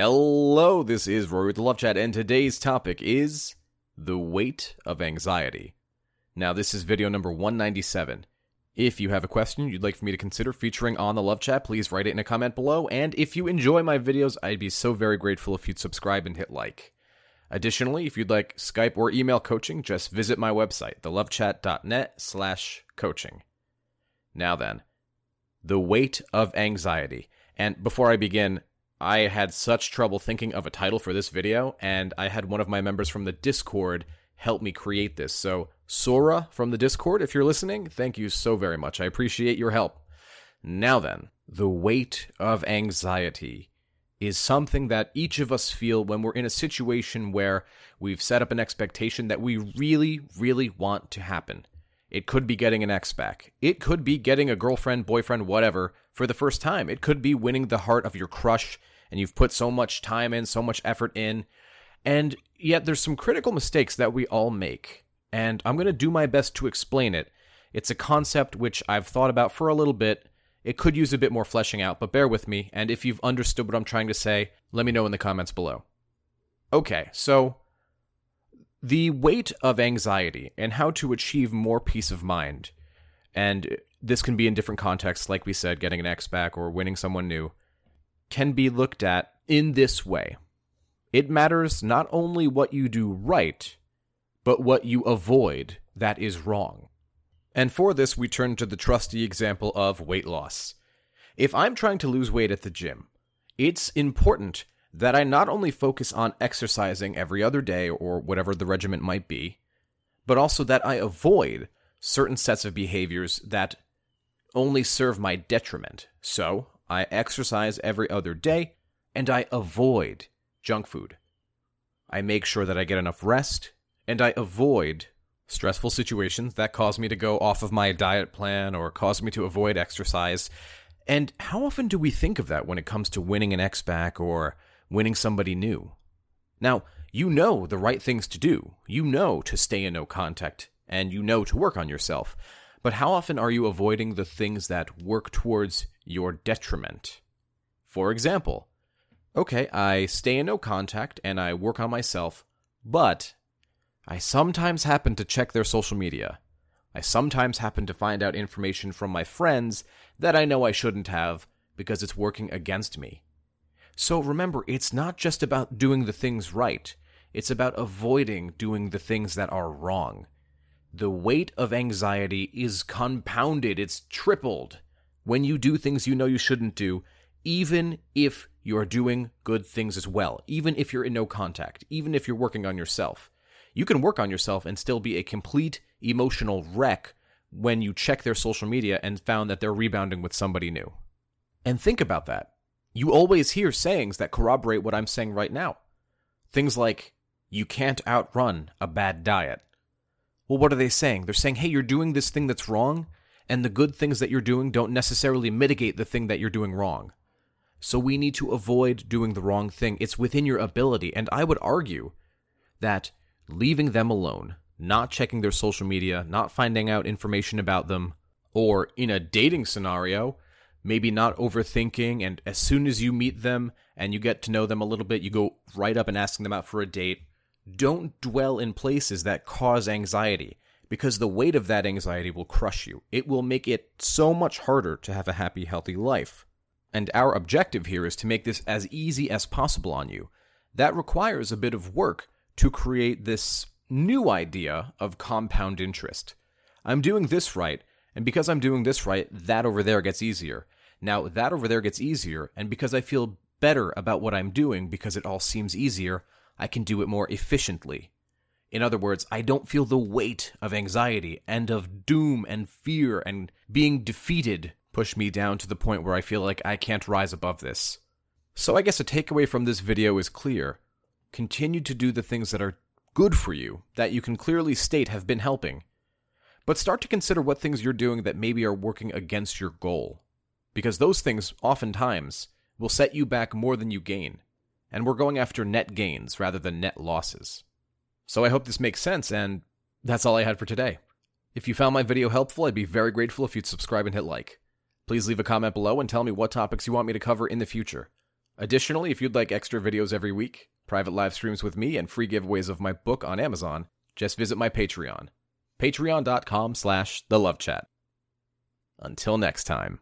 Hello, this is Rory with the Love Chat, and today's topic is the weight of anxiety. Now, this is video number 197. If you have a question you'd like for me to consider featuring on the Love Chat, please write it in a comment below. And if you enjoy my videos, I'd be so very grateful if you'd subscribe and hit like. Additionally, if you'd like Skype or email coaching, just visit my website, thelovechat.net slash coaching. Now then, the weight of anxiety. And before I begin, I had such trouble thinking of a title for this video, and I had one of my members from the Discord help me create this. So, Sora from the Discord, if you're listening, thank you so very much. I appreciate your help. Now then, the weight of anxiety is something that each of us feel when we're in a situation where we've set up an expectation that we really, really want to happen. It could be getting an ex back. It could be getting a girlfriend, boyfriend, whatever for the first time. It could be winning the heart of your crush and you've put so much time in, so much effort in. And yet there's some critical mistakes that we all make. And I'm going to do my best to explain it. It's a concept which I've thought about for a little bit. It could use a bit more fleshing out, but bear with me. And if you've understood what I'm trying to say, let me know in the comments below. Okay, so the weight of anxiety and how to achieve more peace of mind. And this can be in different contexts, like we said, getting an ex back or winning someone new, can be looked at in this way. It matters not only what you do right, but what you avoid that is wrong. And for this, we turn to the trusty example of weight loss. If I'm trying to lose weight at the gym, it's important that I not only focus on exercising every other day or whatever the regimen might be, but also that I avoid certain sets of behaviors that only serve my detriment. So, I exercise every other day and I avoid junk food. I make sure that I get enough rest and I avoid stressful situations that cause me to go off of my diet plan or cause me to avoid exercise. And how often do we think of that when it comes to winning an ex back or winning somebody new. Now, you know the right things to do. You know to stay in no contact, and you know to work on yourself. But how often are you avoiding the things that work towards your detriment? For example, okay, I stay in no contact and I work on myself, but I sometimes happen to check their social media. I sometimes happen to find out information from my friends that I know I shouldn't have because it's working against me. So remember, it's not just about doing the things right, it's about avoiding doing the things that are wrong. The weight of anxiety is compounded, it's tripled when you do things you know you shouldn't do, even if you're doing good things as well, even if you're in no contact, even if you're working on yourself. You can work on yourself and still be a complete emotional wreck when you check their social media and found that they're rebounding with somebody new. And think about that you always hear sayings that corroborate what I'm saying right now. Things like, you can't outrun a bad diet. Well, what are they saying? They're saying, hey, you're doing this thing that's wrong, and the good things that you're doing don't necessarily mitigate the thing that you're doing wrong. So we need to avoid doing the wrong thing. It's within your ability. And I would argue that leaving them alone, not checking their social media, not finding out information about them, or in a dating scenario, maybe not overthinking. And as soon as you meet them and you get to know them a little bit, you go right up and asking them out for a date. Don't dwell in places that cause anxiety because the weight of that anxiety will crush you. It will make it so much harder to have a happy, healthy life. And our objective here is to make this as easy as possible on you. That requires a bit of work to create this new idea of compound interest. I'm doing this right, and because I'm doing this right, that over there gets easier. Now, that over there gets easier, and because I feel better about what I'm doing because it all seems easier, I can do it more efficiently. In other words, I don't feel the weight of anxiety and of doom and fear and being defeated push me down to the point where I feel like I can't rise above this. So I guess a takeaway from this video is clear. Continue to do the things that are good for you, that you can clearly state have been helping, but start to consider what things you're doing that maybe are working against your goal. Because those things, oftentimes, will set you back more than you gain. And we're going after net gains rather than net losses. So I hope this makes sense, and that's all I had for today. If you found my video helpful, I'd be very grateful if you'd subscribe and hit like. Please leave a comment below and tell me what topics you want me to cover in the future. Additionally, if you'd like extra videos every week, private live streams with me, and free giveaways of my book on Amazon, just visit my Patreon. Patreon.com slash the love chat. Until next time.